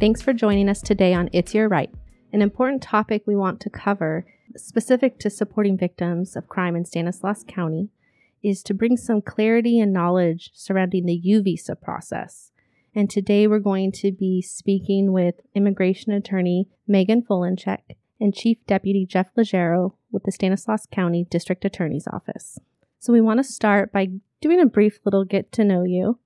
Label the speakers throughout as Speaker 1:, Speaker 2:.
Speaker 1: Thanks for joining us today on It's Your Right. An important topic we want to cover, specific to supporting victims of crime in Stanislaus County, is to bring some clarity and knowledge surrounding the U visa process. And today we're going to be speaking with immigration attorney Maegan Fulenchek and Chief Deputy Jeff Laugero with the Stanislaus County District Attorney's Office. So we want to start by doing a brief little get to know you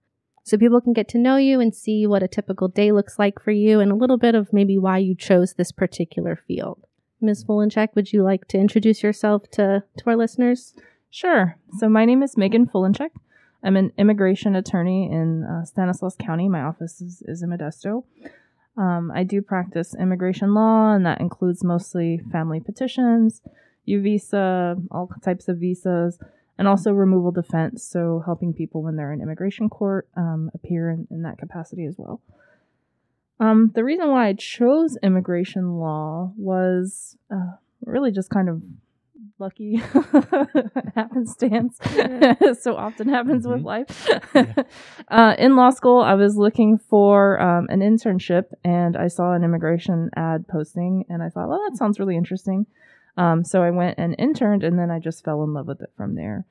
Speaker 1: so people can get to know you and see what a typical day looks like for you and a little bit of maybe why you chose this particular field. Ms. Fulenchek, would you like to introduce yourself to, to our listeners?
Speaker 2: Sure. So my name is Maegan Fulenchek. I'm an immigration attorney in uh, Stanislaus County. My office is, is in Modesto. Um, I do practice immigration law, and that includes mostly family petitions, U visa, all types of visas, and also removal defense, so helping people when they're in immigration court um, appear in, in, that capacity as well. Um, the reason why I chose immigration law was uh, really just kind of lucky happenstance. so often happens mm-hmm. with life. uh, in law school, I was looking for um, an internship and I saw an immigration ad posting and I thought, well, that sounds really interesting. Um, so I went and interned, and then I just fell in love with it from there.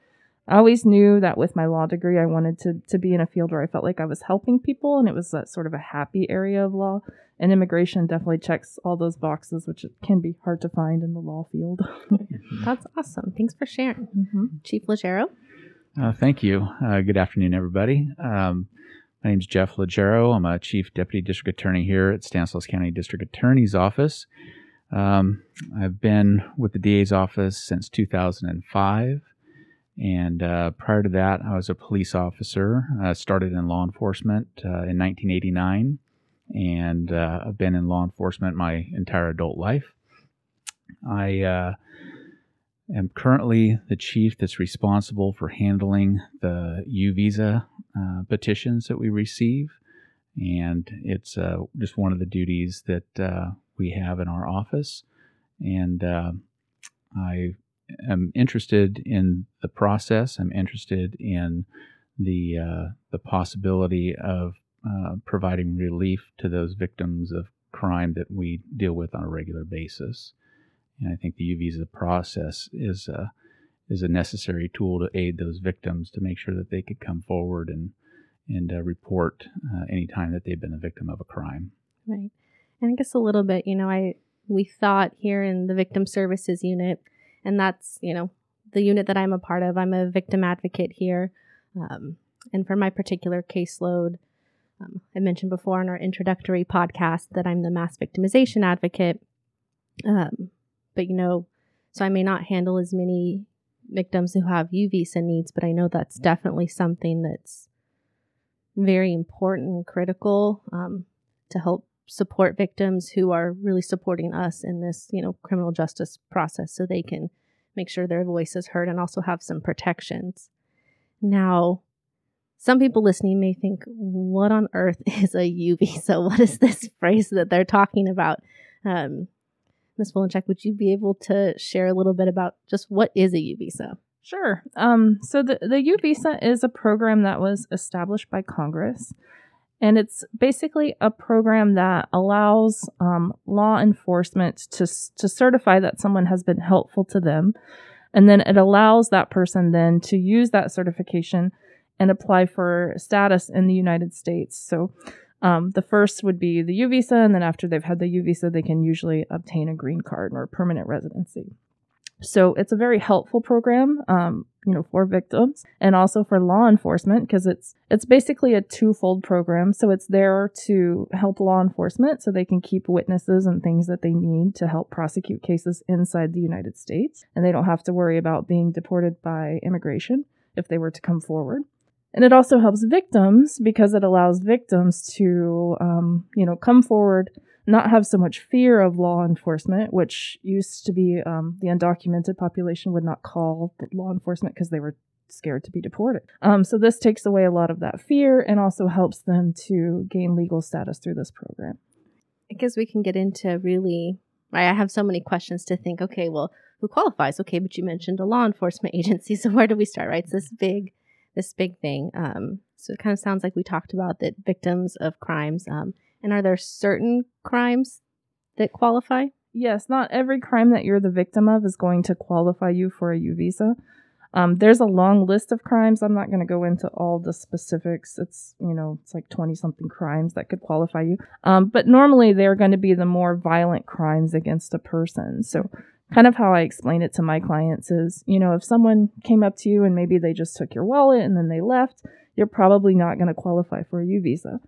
Speaker 2: I always knew that with my law degree, I wanted to to be in a field where I felt like I was helping people, and it was a, sort of a happy area of law. And immigration definitely checks all those boxes, which can be hard to find in the law field.
Speaker 1: That's awesome. Thanks for sharing, mm-hmm. Chief Laugero.
Speaker 3: Uh, thank you. Uh, good afternoon, everybody. Um, my name is Jeff Laugero. I'm a Chief Deputy District Attorney here at Stanislaus County District Attorney's Office. Um, I've been with the DA's office since 2005. And uh, prior to that, I was a police officer. I started in law enforcement uh, in 1989. And uh, I've been in law enforcement my entire adult life. I uh, am currently the chief that's responsible for handling the U visa uh, petitions that we receive. And it's uh, just one of the duties that we have in our office. And uh, I am interested in the process. I'm interested in the uh, the possibility of uh, providing relief to those victims of crime that we deal with on a regular basis. And I think the U visa process is a, is a necessary tool to aid those victims to make sure that they could come forward and and uh, report uh, anytime that they've been a victim of a crime.
Speaker 1: Right. I guess a little bit, you know, I we thought here in the victim services unit, and that's you know the unit that I'm a part of. I'm a victim advocate here, um, and for my particular caseload, um, I mentioned before in our introductory podcast that I'm the mass victimization advocate. Um, but you know, so I may not handle as many victims who have U visa needs, but I know that's definitely something that's very important and critical um, to help support victims who are really supporting us in this, you know, criminal justice process so they can make sure their voice is heard and also have some protections. Now, some people listening may think, what on earth is a U visa? What is this phrase that they're talking about? Um, Ms. Fulenchek, would you be able to share a little bit about just what is a U visa?
Speaker 2: Sure. Um, so the, the U visa is a program that was established by Congress and it's basically a program that allows um, law enforcement to, to certify that someone has been helpful to them. And then it allows that person then to use that certification and apply for status in the United States. So um, the first would be the U visa, and then after they've had the U visa, they can usually obtain a green card or permanent residency. So it's a very helpful program, um, you know, for victims and also for law enforcement because it's it's basically a twofold program. So it's there to help law enforcement so they can keep witnesses and things that they need to help prosecute cases inside the United States, and they don't have to worry about being deported by immigration if they were to come forward. And it also helps victims because it allows victims to, um, you know, come forward not have so much fear of law enforcement, which used to be um, the undocumented population would not call law enforcement because they were scared to be deported. Um, so this takes away a lot of that fear and also helps them to gain legal status through this program.
Speaker 1: I guess we can get into really. I have so many questions to think. Okay, well, who qualifies? Okay, but you mentioned a law enforcement agency, so where do we start? Right, it's this big, this big thing. Um, so it kind of sounds like we talked about that victims of crimes um, And are there certain crimes that qualify?
Speaker 2: Yes, not every crime that you're the victim of is going to qualify you for a U visa. Um, there's a long list of crimes. I'm not going to go into all the specifics. It's, you know, it's like 20 something crimes that could qualify you. Um, but normally they're going to be the more violent crimes against a person. So, kind of how I explain it to my clients is, you know, if someone came up to you and maybe they just took your wallet and then they left, you're probably not going to qualify for a U visa.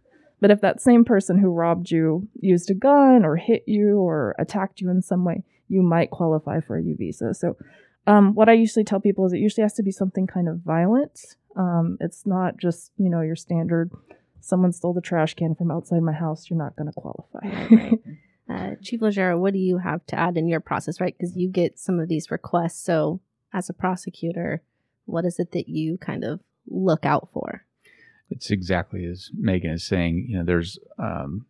Speaker 2: But if that same person who robbed you used a gun or hit you or attacked you in some way, you might qualify for a U visa. So um, what I usually tell people is it usually has to be something kind of violent. Um, it's not just, you know, your standard someone stole the trash can from outside my house, you're not going to qualify.
Speaker 1: uh, Chief Laugero, what do you have to add in your process, right? Because you get some of these requests. So, as a prosecutor, what is it that you kind of look out for?
Speaker 3: It's exactly as Maegan is saying. You know, there's um,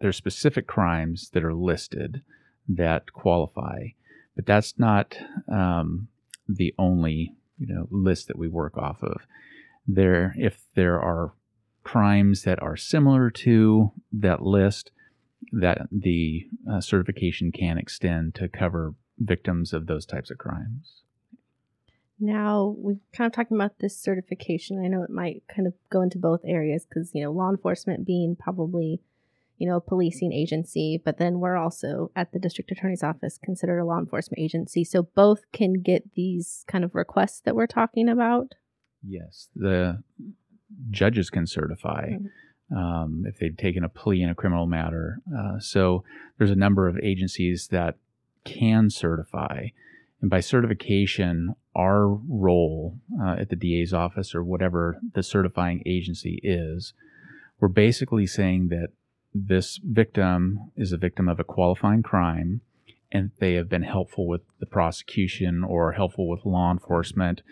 Speaker 3: there's specific crimes that are listed that qualify, but that's not um, the only you know list that we work off of. There, if there are crimes that are similar to that list, that the uh, certification can extend to cover victims of those types of crimes.
Speaker 1: Now we're kind of talking about this certification. I know it might kind of go into both areas because you know law enforcement being probably you know, a policing agency, but then we're also at the district attorney's office considered a law enforcement agency. So both can get these kind of requests that we're talking about.
Speaker 3: Yes, the judges can certify mm-hmm. um, if they've taken a plea in a criminal matter. Uh, so there's a number of agencies that can certify. And by certification, our role uh, at the DA's office or whatever the certifying agency is, we're basically saying that this victim is a victim of a qualifying crime and they have been helpful with the prosecution or helpful with law enforcement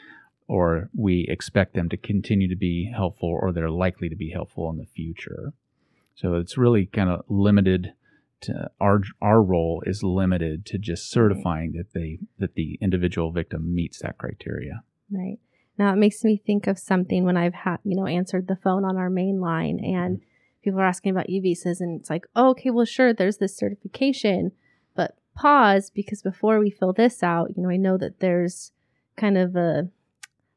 Speaker 3: or we expect them to continue to be helpful or they're likely to be helpful in the future. So it's really kind of limited to our our role is limited to just certifying that they that the individual victim meets that criteria.
Speaker 1: Right. Now it makes me think of something when i've had you know answered the phone on our main line and people are asking about U visas, and it's like, oh, okay, well, sure, there's this certification, but pause because before we fill this out, you know, I know that there's kind of a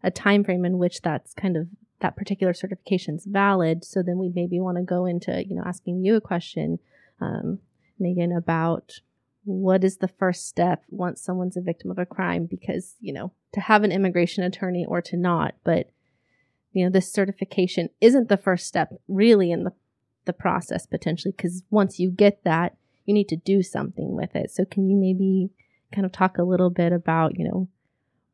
Speaker 1: a time frame in which that's kind of that particular certification is valid. So then we maybe want to go into, you know, asking you a question, um, Maegan, about what is the first step once someone's a victim of a crime? Because, you know, to have an immigration attorney or to not, but you know, this certification isn't the first step really in the the process potentially because once you get that you need to do something with it so can you maybe kind of talk a little bit about you know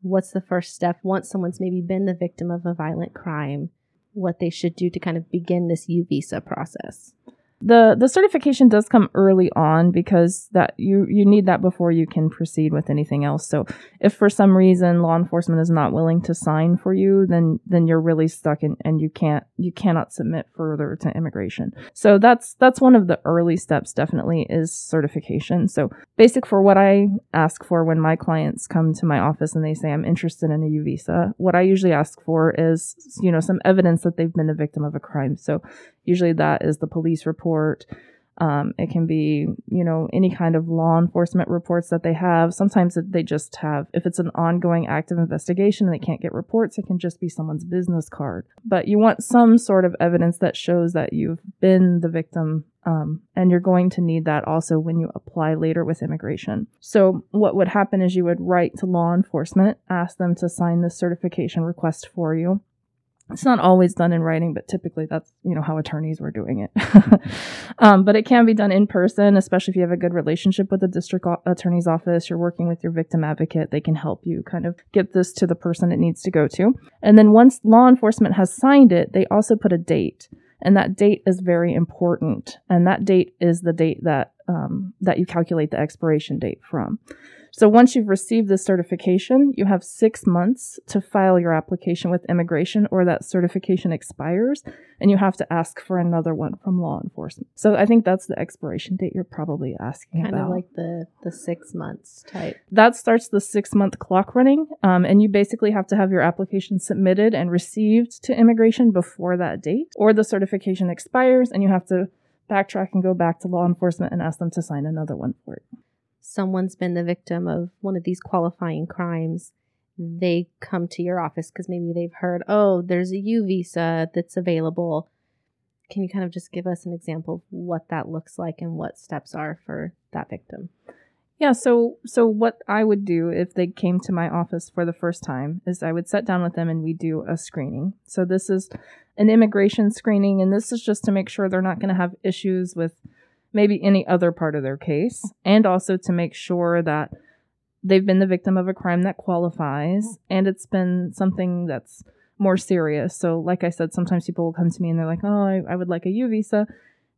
Speaker 1: what's the first step once someone's maybe been the victim of a violent crime what they should do to kind of begin this u visa process
Speaker 2: the the certification does come early on because that you you need that before you can proceed with anything else. So if for some reason law enforcement is not willing to sign for you, then then you're really stuck in, and you can't you cannot submit further to immigration. So that's that's one of the early steps definitely is certification. So basic for what I ask for when my clients come to my office and they say I'm interested in a U visa, what I usually ask for is you know some evidence that they've been a victim of a crime. So Usually that is the police report. Um, it can be, you know, any kind of law enforcement reports that they have. Sometimes they just have, if it's an ongoing active investigation and they can't get reports, it can just be someone's business card. But you want some sort of evidence that shows that you've been the victim. Um, and you're going to need that also when you apply later with immigration. So, what would happen is you would write to law enforcement, ask them to sign the certification request for you it's not always done in writing, but typically that's you know how attorneys were doing it. um, but it can be done in person, especially if you have a good relationship with the district attorney's office. You're working with your victim advocate; they can help you kind of get this to the person it needs to go to. And then once law enforcement has signed it, they also put a date, and that date is very important. And that date is the date that um, that you calculate the expiration date from. So once you've received this certification, you have six months to file your application with immigration or that certification expires and you have to ask for another one from law enforcement. So I think that's the expiration date you're probably asking
Speaker 1: kind
Speaker 2: about.
Speaker 1: of like the, the six months type.
Speaker 2: That starts the six month clock running. Um, and you basically have to have your application submitted and received to immigration before that date or the certification expires and you have to backtrack and go back to law enforcement and ask them to sign another one for it.
Speaker 1: Someone's been the victim of one of these qualifying crimes. They come to your office because maybe they've heard, oh, there's a U visa that's available. Can you kind of just give us an example of what that looks like and what steps are for that victim?
Speaker 2: Yeah, so so what I would do if they came to my office for the first time is I would sit down with them and we do a screening. So this is an immigration screening and this is just to make sure they're not going to have issues with maybe any other part of their case and also to make sure that they've been the victim of a crime that qualifies and it's been something that's more serious. So like I said, sometimes people will come to me and they're like, "Oh, I, I would like a U visa."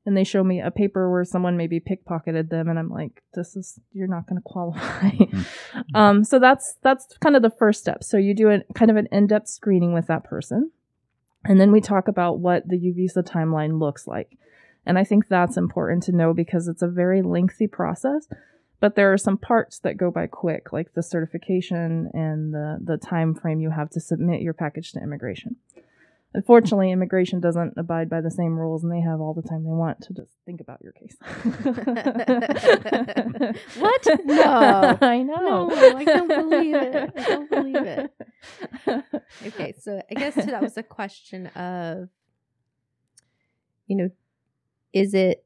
Speaker 2: and they show me a paper where someone maybe pickpocketed them and i'm like this is you're not going to qualify mm-hmm. um, so that's that's kind of the first step so you do a kind of an in-depth screening with that person and then we talk about what the u visa timeline looks like and i think that's important to know because it's a very lengthy process but there are some parts that go by quick like the certification and the the time frame you have to submit your package to immigration Unfortunately, immigration doesn't abide by the same rules, and they have all the time they want to just think about your case.
Speaker 1: what? No,
Speaker 2: I know.
Speaker 1: No, I don't believe it. I don't believe it. Okay, so I guess that was a question of, you know, is it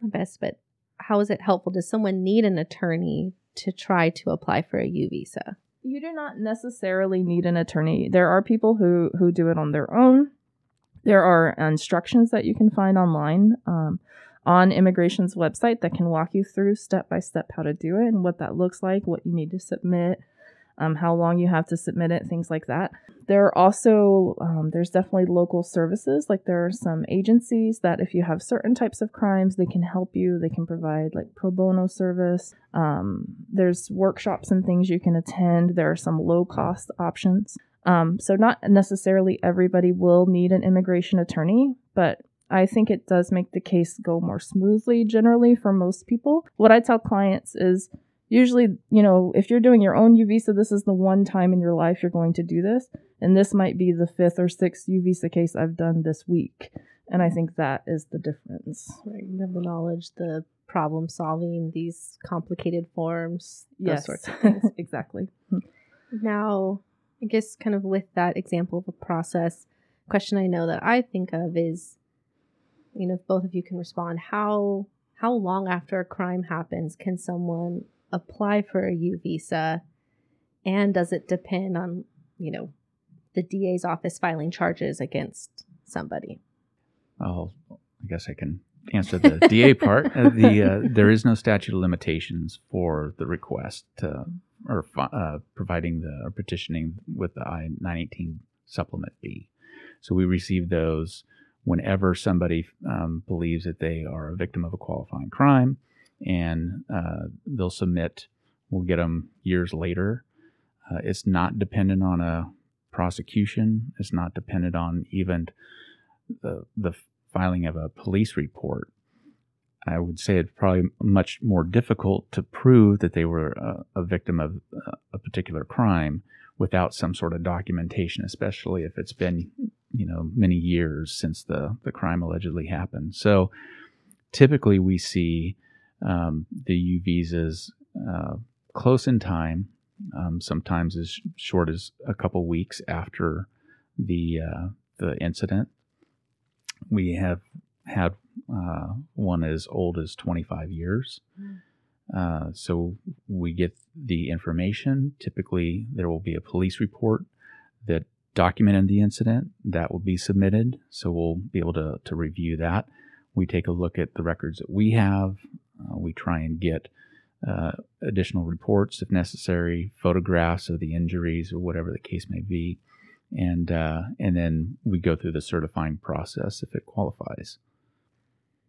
Speaker 1: best, but how is it helpful? Does someone need an attorney to try to apply for a U visa?
Speaker 2: you do not necessarily need an attorney. There are people who who do it on their own. There are instructions that you can find online um, on immigration's website that can walk you through step by step how to do it and what that looks like, what you need to submit, um, how long you have to submit it, things like that. There are also, um, there's definitely local services. Like there are some agencies that if you have certain types of crimes, they can help you. They can provide like pro bono service. Um, there's workshops and things you can attend. There are some low cost options. Um, so not necessarily everybody will need an immigration attorney, but I think it does make the case go more smoothly generally for most people. What I tell clients is usually, you know, if you're doing your own U visa, this is the one time in your life you're going to do this. And this might be the fifth or sixth U visa case I've done this week. And I think that is the difference.
Speaker 1: Right. You have the knowledge, the problem solving, these complicated forms, those
Speaker 2: yes.
Speaker 1: sorts of things.
Speaker 2: exactly.
Speaker 1: Now, I guess kind of with that example of a process, question I know that I think of is, you know, if both of you can respond, how how long after a crime happens can someone apply for a U visa? And does it depend on, you know, the DA's office filing charges against somebody?
Speaker 3: Oh, I guess I can answer the DA part. Uh, the uh, there is no statute of limitations for the request to, or uh, providing the or petitioning with the I nine eighteen supplement B. So we receive those whenever somebody um, believes that they are a victim of a qualifying crime and uh, they'll submit. We'll get them years later. Uh, it's not dependent on a prosecution. It's not dependent on even the, the filing of a police report. I would say it's probably much more difficult to prove that they were a, a victim of a particular crime without some sort of documentation, especially if it's been, you know, many years since the, the crime allegedly happened. So typically we see um, the U visas uh, close in time, um, sometimes as short as a couple weeks after the uh, the incident. We have had uh, one as old as 25 years. Hmm. Uh, so we get the information. Typically, there will be a police report that documented the incident that will be submitted. So we'll be able to, to review that. We take a look at the records that we have, we try and get uh, additional reports if necessary, photographs of the injuries or whatever the case may be, and uh, and then we go through the certifying process if it qualifies.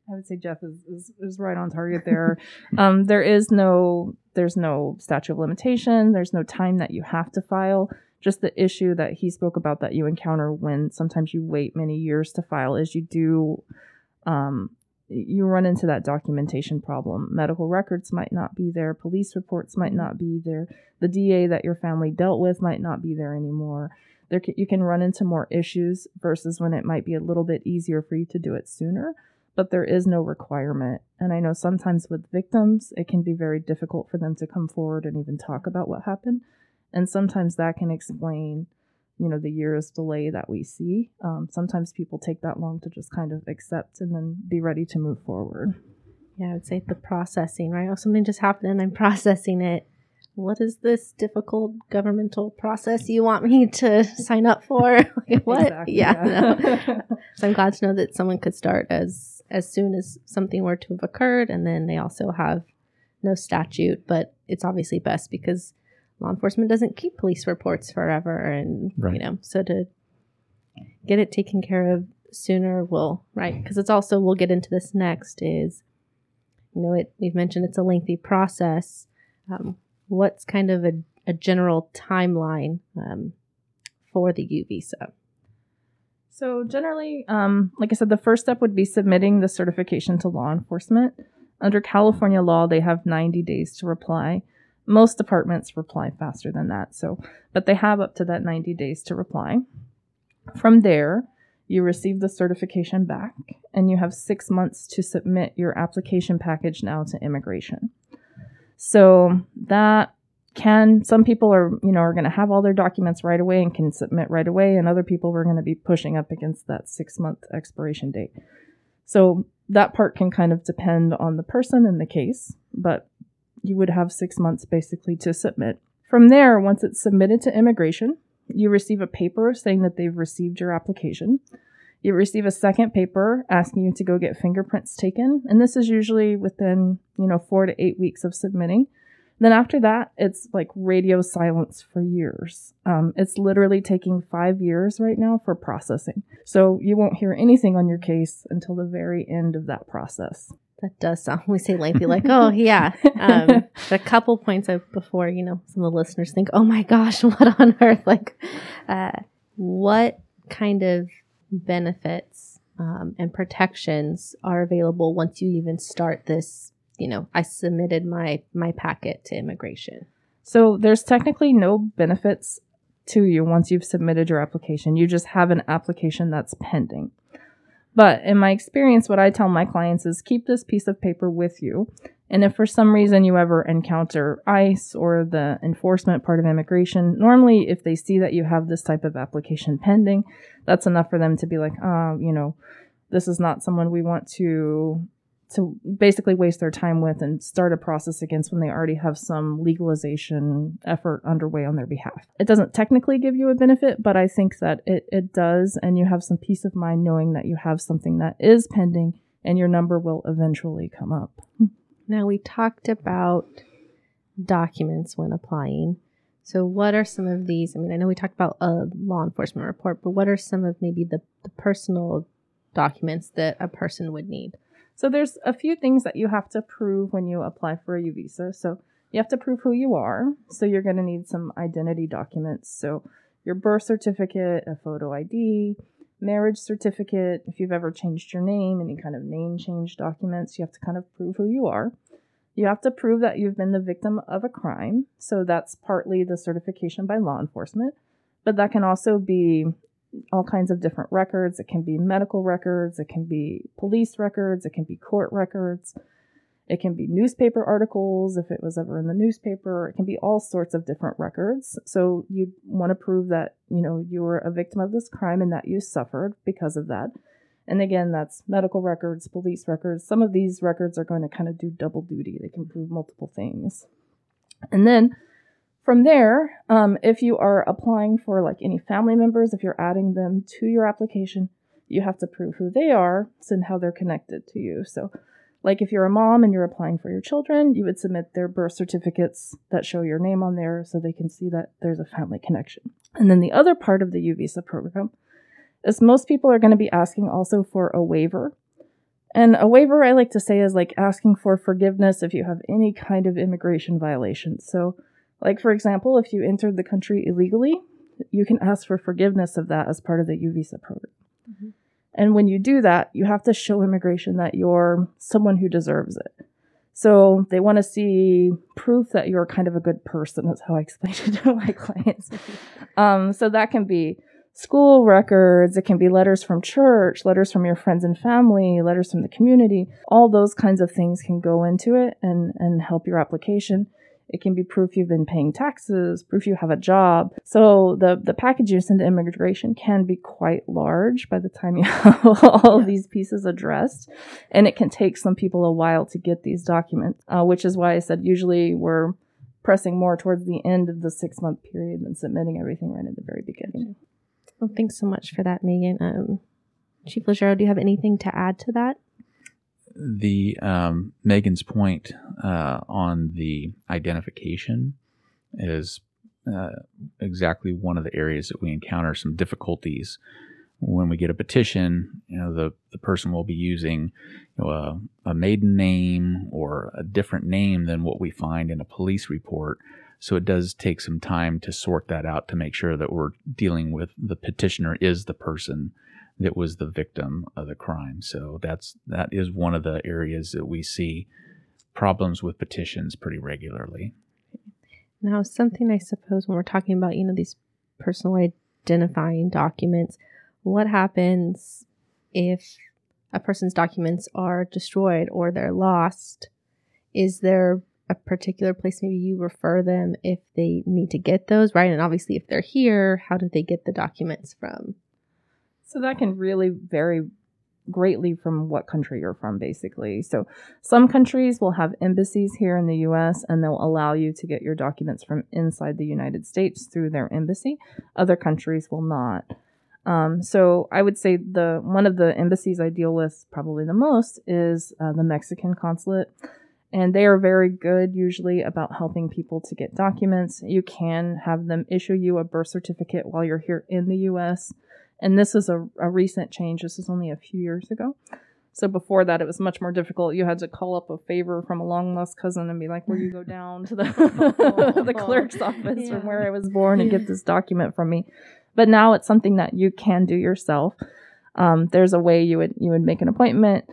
Speaker 2: I would say Jeff is, is, is right on target there. um, there is no there's no statute of limitation. There's no time that you have to file. Just the issue that he spoke about that you encounter when sometimes you wait many years to file is you do um, you run into that documentation problem. Medical records might not be there, police reports might not be there, the DA that your family dealt with might not be there anymore. There you can run into more issues versus when it might be a little bit easier for you to do it sooner. but there is no requirement. And I know sometimes with victims, it can be very difficult for them to come forward and even talk about what happened. And sometimes that can explain, you know, the years delay that we see. Um, sometimes people take that long to just kind of accept and then be ready to move forward.
Speaker 1: Yeah, I would say the processing, right? Oh, something just happened and I'm processing it. What is this difficult governmental process you want me to sign up for? like, what?
Speaker 2: Exactly,
Speaker 1: yeah.
Speaker 2: yeah.
Speaker 1: no. so I'm glad to know that someone could start as as soon as something were to have occurred, and then they also have no statute, but it's obviously best because law enforcement doesn't keep police reports forever, and
Speaker 3: Right.
Speaker 1: you know, so to get it taken care of sooner will right because it's also we'll get into this next is you know it we've mentioned it's a lengthy process um, what's kind of a, a general timeline um, for the u visa
Speaker 2: So generally, um, like I said, the first step would be submitting the certification to law enforcement. Under California law, they have 90 days to reply. Most departments reply faster than that, so but they have up to that 90 days to reply. From there, you receive the certification back, and you have six months to submit your application package now to immigration. So that can some people are you know are going to have all their documents right away and can submit right away and other people are going to be pushing up against that six month expiration date so that part can kind of depend on the person and the case but you would have six months basically to submit from there once it's submitted to immigration you receive a paper saying that they've received your application you receive a second paper asking you to go get fingerprints taken and this is usually within you know four to eight weeks of submitting then after that, it's like radio silence for years. Um, it's literally taking five years right now for processing. So you won't hear anything on your case until the very end of that process.
Speaker 1: That does sound we say lengthy like oh yeah um, a couple points of before you know some of the listeners think oh my gosh what on earth like uh, what kind of benefits um, and protections are available once you even start this you know i submitted my my packet to immigration
Speaker 2: So there's technically no benefits to you once you've submitted your application. You just have an application that's pending. But in my experience, what I tell my clients is keep this piece of paper with you. And if for some reason you ever encounter ICE or the enforcement part of immigration, normally if they see that you have this type of application pending, that's enough for them to be like, oh, you know, this is not someone we want to to basically waste their time with and start a process against when they already have some legalization effort underway on their behalf. It doesn't technically give you a benefit, but I think that it, it does, and you have some peace of mind knowing that you have something that is pending and your number will eventually come up.
Speaker 1: now we talked about documents when applying so what are some of these i mean i know we talked about a law enforcement report but what are some of maybe the, the personal documents that a person would need
Speaker 2: So there's a few things that you have to prove when you apply for a U visa. So you have to prove who you are. So you're going to need some identity documents. So your birth certificate, a photo ID, marriage certificate, if you've ever changed your name, any kind of name change documents, you have to kind of prove who you are. You have to prove that you've been the victim of a crime. So that's partly the certification by law enforcement, but that can also be all kinds of different records. It can be medical records, it can be police records, it can be court records, it can be newspaper articles if it was ever in the newspaper. It can be all sorts of different records. So you want to prove that, you know, you were a victim of this crime and that you suffered because of that. And again, that's medical records, police records. Some of these records are going to kind of do double duty. They can prove multiple things. And then from there, um, if you are applying for like any family members, if you're adding them to your application, you have to prove who they are and how they're connected to you. So, like if you're a mom and you're applying for your children, you would submit their birth certificates that show your name on there so they can see that there's a family connection. And then the other part of the U visa program is most people are going to be asking also for a waiver. And a waiver, I like to say, is like asking for forgiveness if you have any kind of immigration violations. So, like, for example, if you entered the country illegally, you can ask for forgiveness of that as part of the U visa program.
Speaker 1: Mhm.
Speaker 2: And when you do that, you have to show immigration that you're someone who deserves it. So they want to see proof that you're kind of a good person, is how I explain it to my clients. Um, so that can be school records, it can be letters from church, letters from your friends and family, letters from the community. All those kinds of things can go into it and, and help your application. It can be proof you've been paying taxes, proof you have a job. So the, the package you send to immigration can be quite large by the time you have all of these pieces addressed. And it can take some people a while to get these documents, uh, which is why I said usually we're pressing more towards the end of the six month period than submitting everything right at the very beginning.
Speaker 1: Well, thanks so much for that, Maegan. Um, Chief Laugero, do you have anything to add to that?
Speaker 3: The um, Maegan's point uh, on the identification is uh, exactly one of the areas that we encounter some difficulties when we get a petition. You know, the the person will be using you know, a, a maiden name or a different name than what we find in a police report. So it does take some time to sort that out to make sure that we're dealing with the petitioner is the person that was the victim of the crime. So that's that is one of the areas that we see problems with petitions pretty regularly.
Speaker 1: Now, something I suppose when we're talking about, you know, these personal identifying documents, what happens if a person's documents are destroyed or they're lost? Is there a particular place maybe you refer them if they need to get those, right? And obviously, if they're here, how do they get the documents from?
Speaker 2: So that can really vary greatly from what country you're from, basically. So some countries will have embassies here in the US and they'll allow you to get your documents from inside the United States through their embassy. Other countries will not. Um, so I would say the one of the embassies I deal with probably the most is uh, the Mexican consulate. And they are very good usually about helping people to get documents. You can have them issue you a birth certificate while you're here in the US. And this is a, a recent change. This is only a few years ago. So before that, it was much more difficult. You had to call up a favor from a long lost cousin and be like, "Will you go down to the the clerk's office yeah. from where I was born and get this document from me?" But now it's something that you can do yourself. Um, there's a way you would you would make an appointment.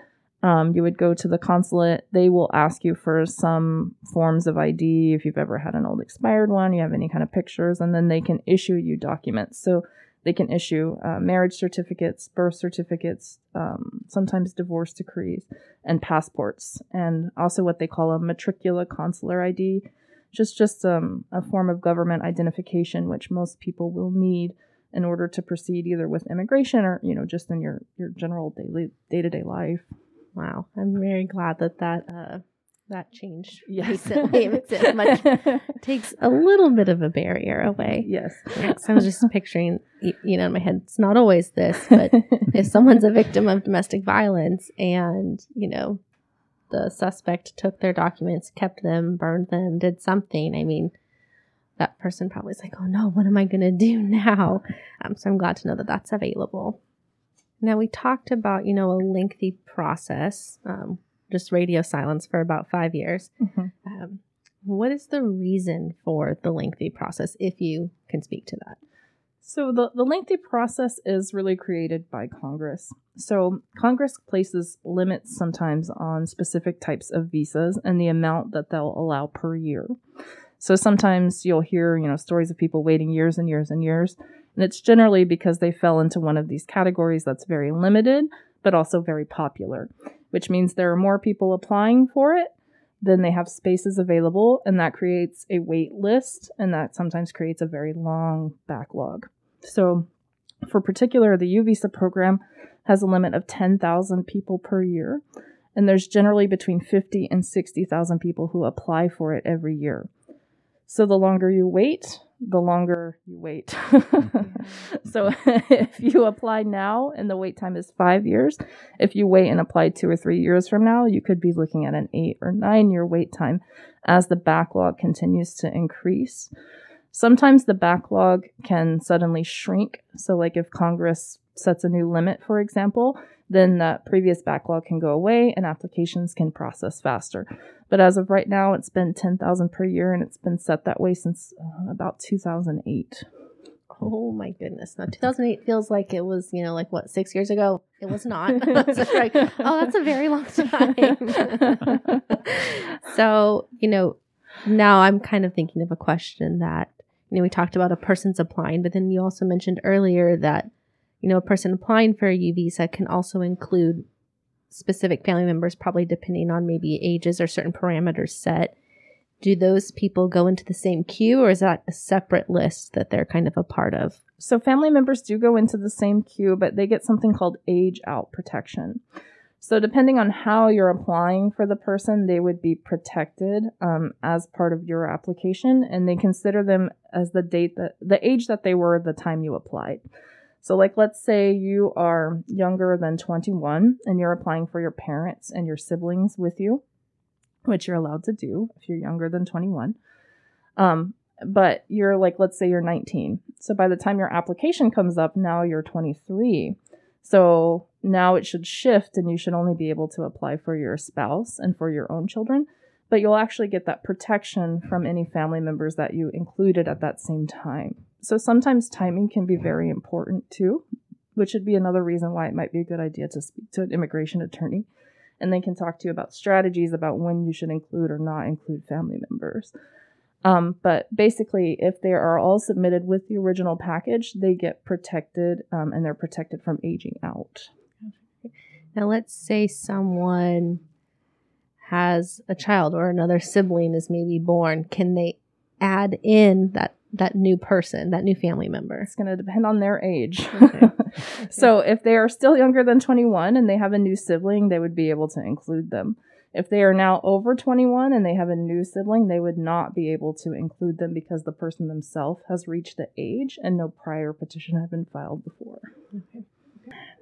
Speaker 2: Um, you would go to the consulate. They will ask you for some forms of ID if you've ever had an old expired one. You have any kind of pictures, and then they can issue you documents. So they can issue uh, marriage certificates, birth certificates, um, sometimes divorce decrees, and passports, and also what they call a matricula consular ID, just just um, a form of government identification which most people will need in order to proceed either with immigration or you know just in your your general daily day to day life.
Speaker 1: Wow, I'm very glad that that uh, that change
Speaker 2: yes.
Speaker 1: recently. it much takes a little bit of a barrier away.
Speaker 2: Yes.
Speaker 1: I was just picturing, you know, in my head, it's not always this, but if someone's a victim of domestic violence and, you know, the suspect took their documents, kept them, burned them, did something, I mean, that person probably is like, oh no, what am I going to do now? Um, so I'm glad to know that that's available. Now, we talked about, you know, a lengthy process. Um, just radio silence for about five years. Mm-hmm. Um, what is the reason for the lengthy process, if you can speak to that?
Speaker 2: So, the, the lengthy process is really created by Congress. So, Congress places limits sometimes on specific types of visas and the amount that they'll allow per year. So, sometimes you'll hear, you know, stories of people waiting years and years and years. And it's generally because they fell into one of these categories that's very limited, but also very popular which means there are more people applying for it than they have spaces available, and that creates a wait list, and that sometimes creates a very long backlog. So, for particular, the U visa program has a limit of 10,000 people per year, and there's generally between 50 and 60,000 people who apply for it every year. So, the longer you wait, the longer you wait. Mm-hmm. so mm-hmm. if you apply now and the wait time is five years, if you wait and apply two or three years from now, you could be looking at an eight or nine year wait time as the backlog continues to increase. Sometimes the backlog can suddenly shrink. So, like if Congress sets a new limit, for example, then that previous backlog can go away and applications can process faster. But as of right now, it's been 10,000 per year and it's been set that way since uh, about 2008.
Speaker 1: Oh my goodness. Now 2008 feels like it was, you know, like what, 6 years ago? It was not. like, oh, that's a very long time. so, you know, now I'm kind of thinking of a question that you know, we talked about a person's applying, but then you also mentioned earlier that, you know, a person applying for a U visa can also include specific family members, probably depending on maybe ages or certain parameters set. Do those people go into the same queue or is that a separate list that they're kind of a part of?
Speaker 2: So family members do go into the same queue, but they get something called age out protection. So, depending on how you're applying for the person, they would be protected um, as part of your application, and they consider them as the date that the age that they were the time you applied. So, like, let's say you are younger than 21 and you're applying for your parents and your siblings with you, which you're allowed to do if you're younger than 21. Um, but you're like, let's say you're 19. So, by the time your application comes up, now you're 23. So, now it should shift and you should only be able to apply for your spouse and for your own children, but you'll actually get that protection from any family members that you included at that same time. So sometimes timing can be very important too, which would be another reason why it might be a good idea to speak to an immigration attorney. And they can talk to you about strategies about when you should include or not include family members. Um, but basically, if they are all submitted with the original package, they get protected um, and they're protected from aging out.
Speaker 1: Now, let's say someone has a child or another sibling is maybe born. Can they add in that that new person, that new family member?
Speaker 2: It's going to depend on their age. Okay. okay. so, if they are still younger than 21 and they have a new sibling, they would be able to include them. If they are now over 21 and they have a new sibling, they would not be able to include them because the person themselves has reached the age and no prior petition had been filed before. Okay.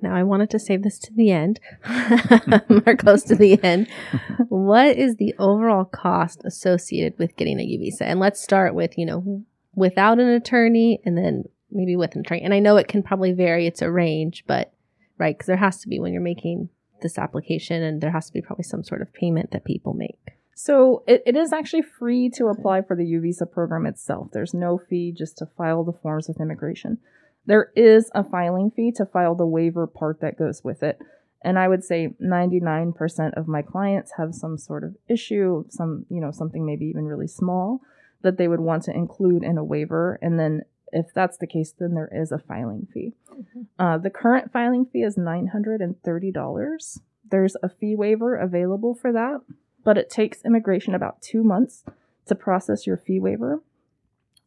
Speaker 1: Now, I wanted to save this to the end, or close to the end. what is the overall cost associated with getting a U visa? And let's start with, you know, without an attorney and then maybe with an attorney. And I know it can probably vary, it's a range, but right, because there has to be when you're making this application and there has to be probably some sort of payment that people make.
Speaker 2: So it, it is actually free to apply for the U visa program itself. There's no fee just to file the forms with immigration. There is a filing fee to file the waiver part that goes with it. And I would say 99% of my clients have some sort of issue, some, you know, something maybe even really small that they would want to include in a waiver. And then if that's the case, then there is a filing fee. Mm-hmm. Uh, the current filing fee is $930. There's a fee waiver available for that, but it takes immigration about two months to process your fee waiver.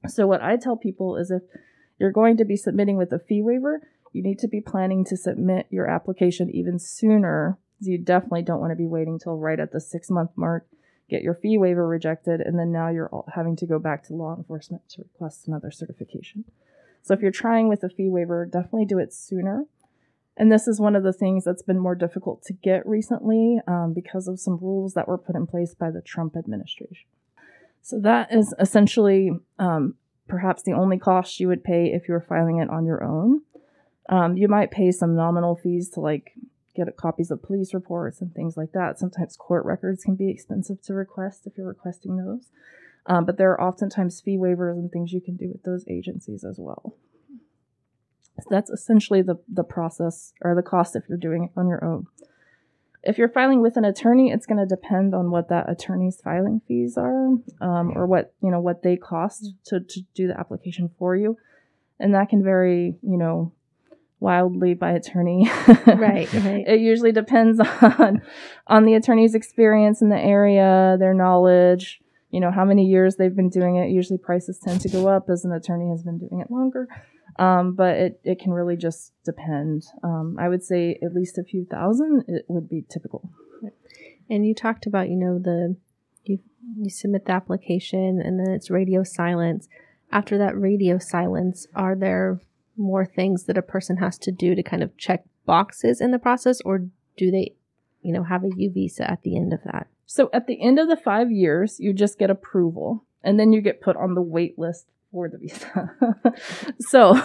Speaker 2: So, what I tell people is if you're going to be submitting with a fee waiver, you need to be planning to submit your application even sooner. You definitely don't want to be waiting till right at the six month mark, get your fee waiver rejected, and then now you're having to go back to law enforcement to request another certification. So if you're trying with a fee waiver, definitely do it sooner. And this is one of the things that's been more difficult to get recently um, because of some rules that were put in place by the Trump administration. So that is essentially um, perhaps the only cost you would pay if you were filing it on your own. Um, you might pay some nominal fees to like get copies of police reports and things like that. Sometimes court records can be expensive to request if you're requesting those. Um, but there are oftentimes fee waivers and things you can do with those agencies as well. So that's essentially the, the process or the cost if you're doing it on your own. If you're filing with an attorney, it's going to depend on what that attorney's filing fees are, um, or what you know what they cost to to do the application for you, and that can vary, you know, wildly by attorney.
Speaker 1: right, right.
Speaker 2: It usually depends on on the attorney's experience in the area, their knowledge, you know, how many years they've been doing it. Usually prices tend to go up as an attorney has been doing it longer. Um, but it, it can really just depend. Um, I would say at least a few thousand it would be typical.
Speaker 1: And you talked about, you know, the you you submit the application and then it's radio silence. After that radio silence, are there more things that a person has to do to kind of check boxes in the process, or do they, you know, have a U visa at the end of that?
Speaker 2: So at the end of the five years, you just get approval, and then you get put on the wait list for the visa. so,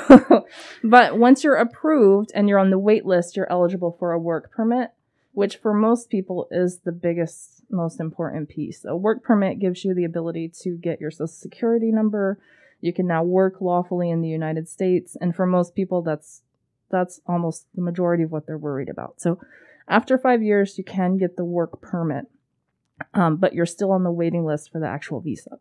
Speaker 2: but once you're approved and you're on the wait list, you're eligible for a work permit, which for most people is the biggest, most important piece. A work permit gives you the ability to get your social security number. You can now work lawfully in the United States, and for most people, that's that's almost the majority of what they're worried about. So, after five years, you can get the work permit, um, but you're still on the waiting list for the actual visa.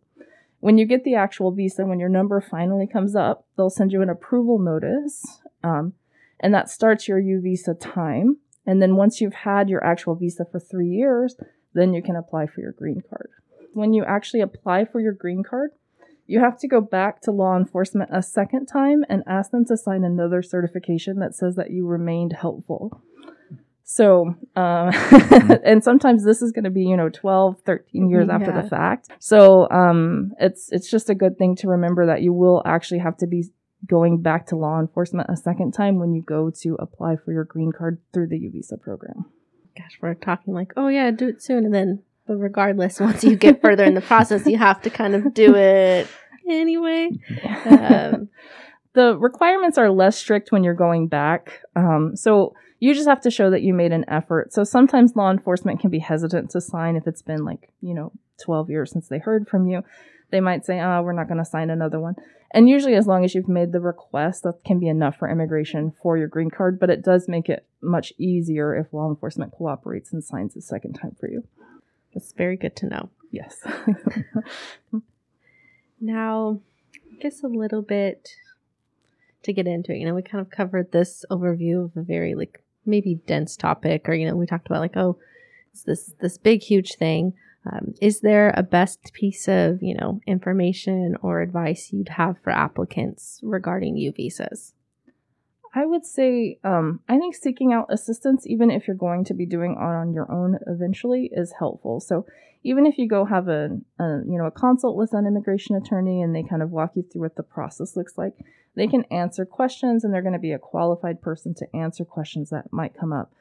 Speaker 2: when you get the actual visa, when your number finally comes up, they'll send you an approval notice, um, and that starts your U visa time. And then once you've had your actual visa for three years, then you can apply for your green card. When you actually apply for your green card, you have to go back to law enforcement a second time and ask them to sign another certification that says that you remained helpful. So, uh, and sometimes this is going to be, you know, 12, 13 years yeah. after the fact. So, um, it's, it's just a good thing to remember that you will actually have to be going back to law enforcement a second time when you go to apply for your green card through the U visa program.
Speaker 1: Gosh, we're talking like, oh yeah, do it soon. And then, but regardless, once you get further in the process, you have to kind of do it anyway. Um,
Speaker 2: the requirements are less strict when you're going back. Um, so, you just have to show that you made an effort. So sometimes law enforcement can be hesitant to sign if it's been like, you know, 12 years since they heard from you. They might say, oh, we're not going to sign another one. And usually, as long as you've made the request, that can be enough for immigration for your green card, but it does make it much easier if law enforcement cooperates and signs a second time for you.
Speaker 1: That's very good to know.
Speaker 2: Yes.
Speaker 1: now, I guess a little bit to get into it. You know, we kind of covered this overview of a very like maybe dense topic or you know we talked about like oh it's this this big huge thing um, is there a best piece of you know information or advice you'd have for applicants regarding u visas
Speaker 2: i would say um, i think seeking out assistance even if you're going to be doing it on your own eventually is helpful so even if you go have a, a you know a consult with an immigration attorney and they kind of walk you through what the process looks like they can answer questions and they're going to be a qualified person to answer questions that might come up.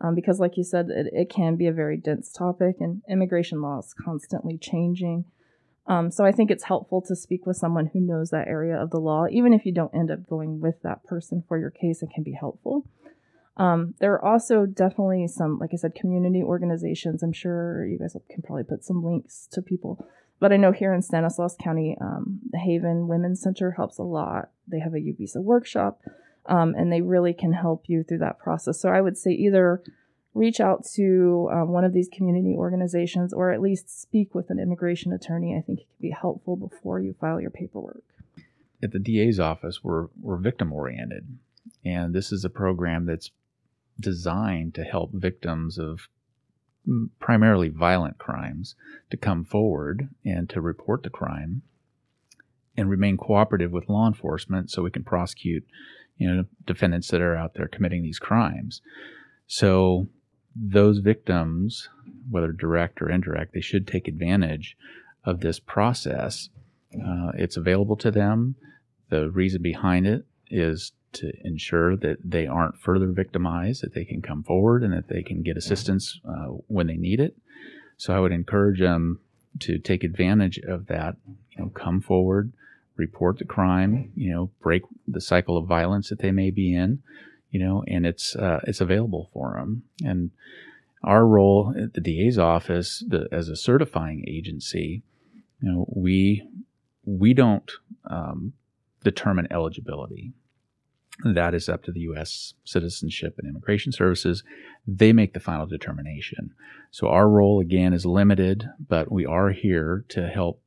Speaker 2: Um, because, like you said, it, it, can be a very dense topic and immigration law is constantly changing. Um, so I think it's helpful to speak with someone who knows that area of the law. Even if you don't end up going with that person for your case, it can be helpful. Um, there are also definitely some, like I said, community organizations. I'm sure you guys can probably put some links to people but I know here in Stanislaus County, um, the Haven Women's Center helps a lot. They have a visa workshop, um, and they really can help you through that process. So I would say either reach out to um, one of these community organizations or at least speak with an immigration attorney. I think it can be helpful before you file your paperwork.
Speaker 3: At the DA's office, we're, we're victim oriented, and this is a program that's designed to help victims of primarily violent crimes to come forward and to report the crime and remain cooperative with law enforcement so we can prosecute you know defendants that are out there committing these crimes so those victims whether direct or indirect they should take advantage of this process uh, it's available to them the reason behind it is to ensure that they aren't further victimized, that they can come forward and that they can get assistance uh, when they need it. So I would encourage them to take advantage of that. You know, come forward, report the crime. You know, break the cycle of violence that they may be in. You know, and it's uh, it's available for them. And our role at the DA's office, the, as a certifying agency, you know, we we don't um, determine eligibility that is up to the U.S. Citizenship and Immigration Services. They make the final determination. So our role again is limited, but we are here to help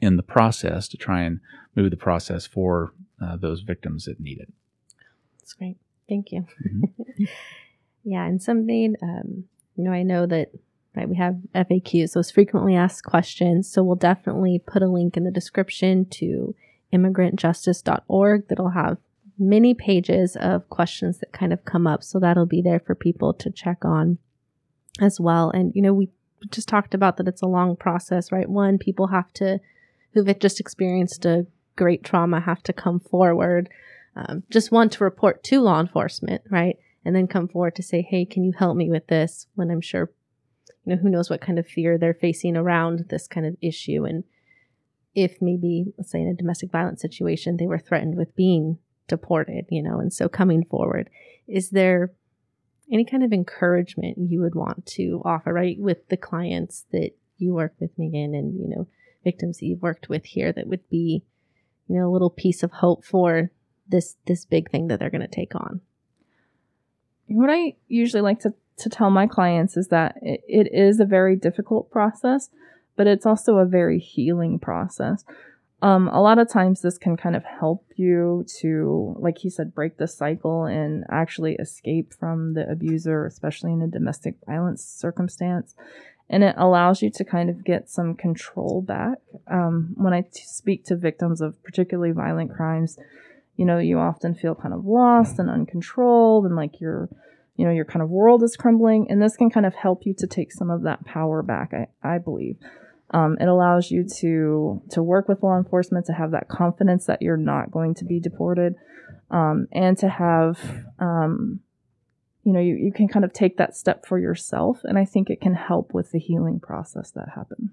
Speaker 3: in the process to try and move the process for uh, those victims that need it.
Speaker 1: That's great. Thank you. Mm-hmm. yeah, and something um, you know, I know that right we have FAQs, those frequently asked questions. So we'll definitely put a link in the description to immigrantjustice.org that'll have many pages of questions that kind of come up. So that'll be there for people to check on as well. And, you know, we just talked about that it's a long process, right? One, people have to, who've just experienced a great trauma, have to come forward, um, just want to report to law enforcement, right? And then come forward to say, hey, can you help me with this? When I'm sure, you know, who knows what kind of fear they're facing around this kind of issue. And if maybe, let's say in a domestic violence situation, they were threatened with being deported, you know, and so coming forward, is there any kind of encouragement you would want to offer, right, with the clients that you work with, Maegan, and, you know, victims that you've worked with here that would be, you know, a little piece of hope for this this big thing that they're going to take on?
Speaker 2: What I usually like to, to tell my clients is that it, it is a very difficult process, but it's also a very healing process. Um, a lot of times, this can kind of help you to, like he said, break the cycle and actually escape from the abuser, especially in a domestic violence circumstance. And it allows you to kind of get some control back. Um, when I t- speak to victims of particularly violent crimes, you know, you often feel kind of lost and uncontrolled and like your, you know, your kind of world is crumbling. And this can kind of help you to take some of that power back, I, I believe. Um, it allows you to to work with law enforcement to have that confidence that you're not going to be deported, um, and to have um, you know you, you can kind of take that step for yourself. And I think it can help with the healing process that happens.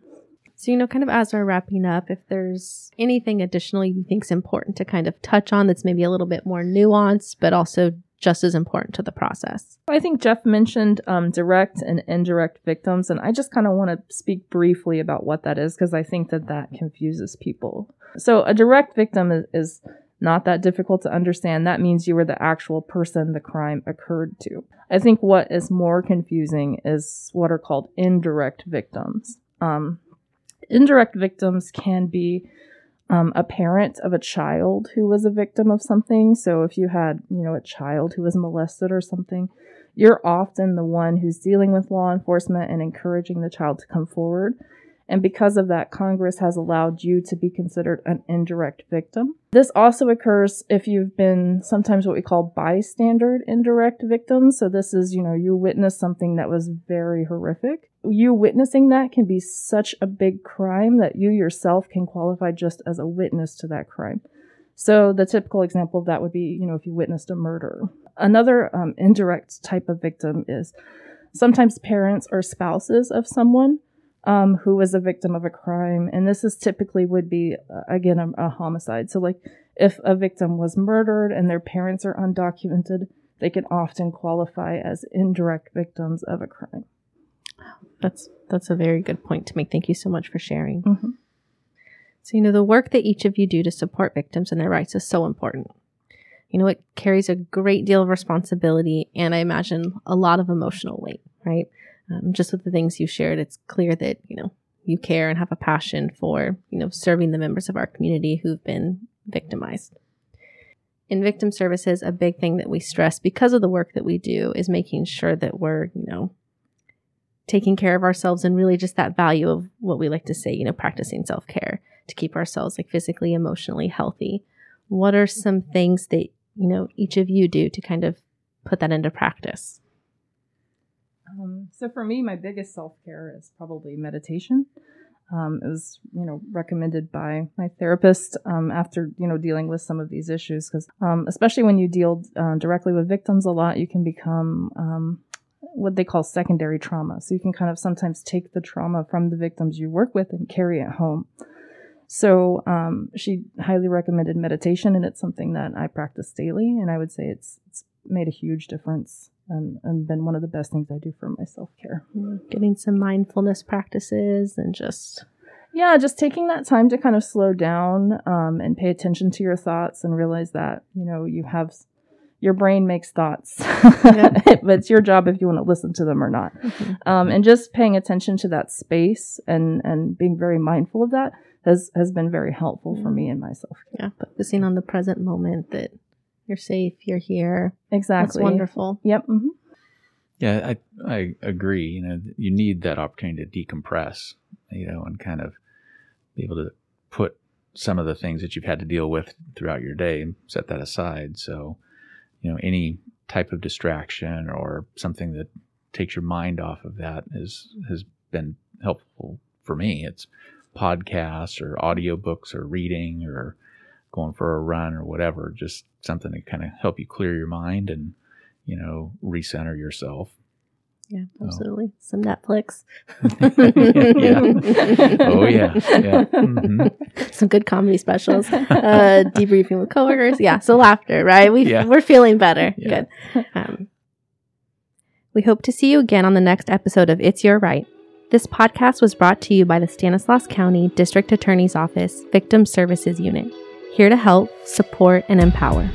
Speaker 1: So, you know, kind of as we're wrapping up, if there's anything additional you think is important to kind of touch on that's maybe a little bit more nuanced, but also just as important to the process.
Speaker 2: I think Jeff mentioned um, direct and indirect victims, and I just kind of want to speak briefly about what that is because I think that that confuses people. So, a direct victim is, is not that difficult to understand. That means you were the actual person the crime occurred to. I think what is more confusing is what are called indirect victims. Um, indirect victims can be um, a parent of a child who was a victim of something. So if you had, you know, a child who was molested or something, you're often the one who's dealing with law enforcement and encouraging the child to come forward. And because of that, Congress has allowed you to be considered an indirect victim. This also occurs if you've been sometimes what we call bystander indirect victims. So this is, you know, you witnessed something that was very horrific. You witnessing that can be such a big crime that you yourself can qualify just as a witness to that crime. So the typical example of that would be, you know, if you witnessed a murder. Another um, indirect type of victim is sometimes parents or spouses of someone um, who was a victim of a crime. And this is typically would be, uh, again, a, a homicide. So, like, if a victim was murdered and their parents are undocumented, they can often qualify as indirect victims of a crime.
Speaker 1: That's that's a very good point to make. Thank you so much for sharing. Mm-hmm. So, you know, the work that each of you do to support victims and their rights is so important. You know, it carries a great deal of responsibility and I imagine a lot of emotional weight, right? Um, just with the things you shared, it's clear that, you know, you care and have a passion for, you know, serving the members of our community who've been victimized. In victim services, a big thing that we stress because of the work that we do is making sure that we're, you know, taking care of ourselves and really just that value of what we like to say, you know, practicing self care to keep ourselves like physically, emotionally healthy. What are some things that, you know, each of you do to kind of put that into practice?
Speaker 2: Um, so for me, my biggest self care is probably meditation. Um, it was, you know, recommended by my therapist um, after, you know, dealing with some of these issues because, um, especially when you deal uh, directly with victims a lot, you can become um, what they call secondary trauma. So you can kind of sometimes take the trauma from the victims you work with and carry it home. So um, she highly recommended meditation, and it's something that I practice daily, and I would say it's it's made a huge difference and, and been one of the best things I do for my self care.
Speaker 1: Getting some mindfulness practices and just.
Speaker 2: Yeah, just taking that time to kind of slow down um, and pay attention to your thoughts and realize that, you know, you have your brain makes thoughts, but it's your job if you want to listen to them or not. Mm-hmm. Um, and just paying attention to that space and, and being very mindful of that has, has been very helpful for me and myself.
Speaker 1: Yeah, focusing on the present moment that you're safe. You're here.
Speaker 2: Exactly.
Speaker 1: That's wonderful.
Speaker 2: Yep. Mm-hmm.
Speaker 3: Yeah, I I agree. You know, you need that opportunity to decompress. You know, and kind of be able to put some of the things that you've had to deal with throughout your day and set that aside. So, you know, any type of distraction or something that takes your mind off of that is has been helpful for me. It's podcasts or audiobooks or reading or going for a run or whatever, just something to kind of help you clear your mind and, you know, recenter yourself.
Speaker 1: Yeah, absolutely. So. Some Netflix.
Speaker 3: yeah. Oh yeah. Yeah. Mm-hmm.
Speaker 1: Some good comedy specials. Uh, debriefing with coworkers. Yeah. So laughter, right? We yeah. we're feeling better. Good. Um, we hope to see you again on the next episode of It's Your Right. This podcast was brought to you by the Stanislaus County District Attorney's Office Victim Services Unit here to help, support, and empower.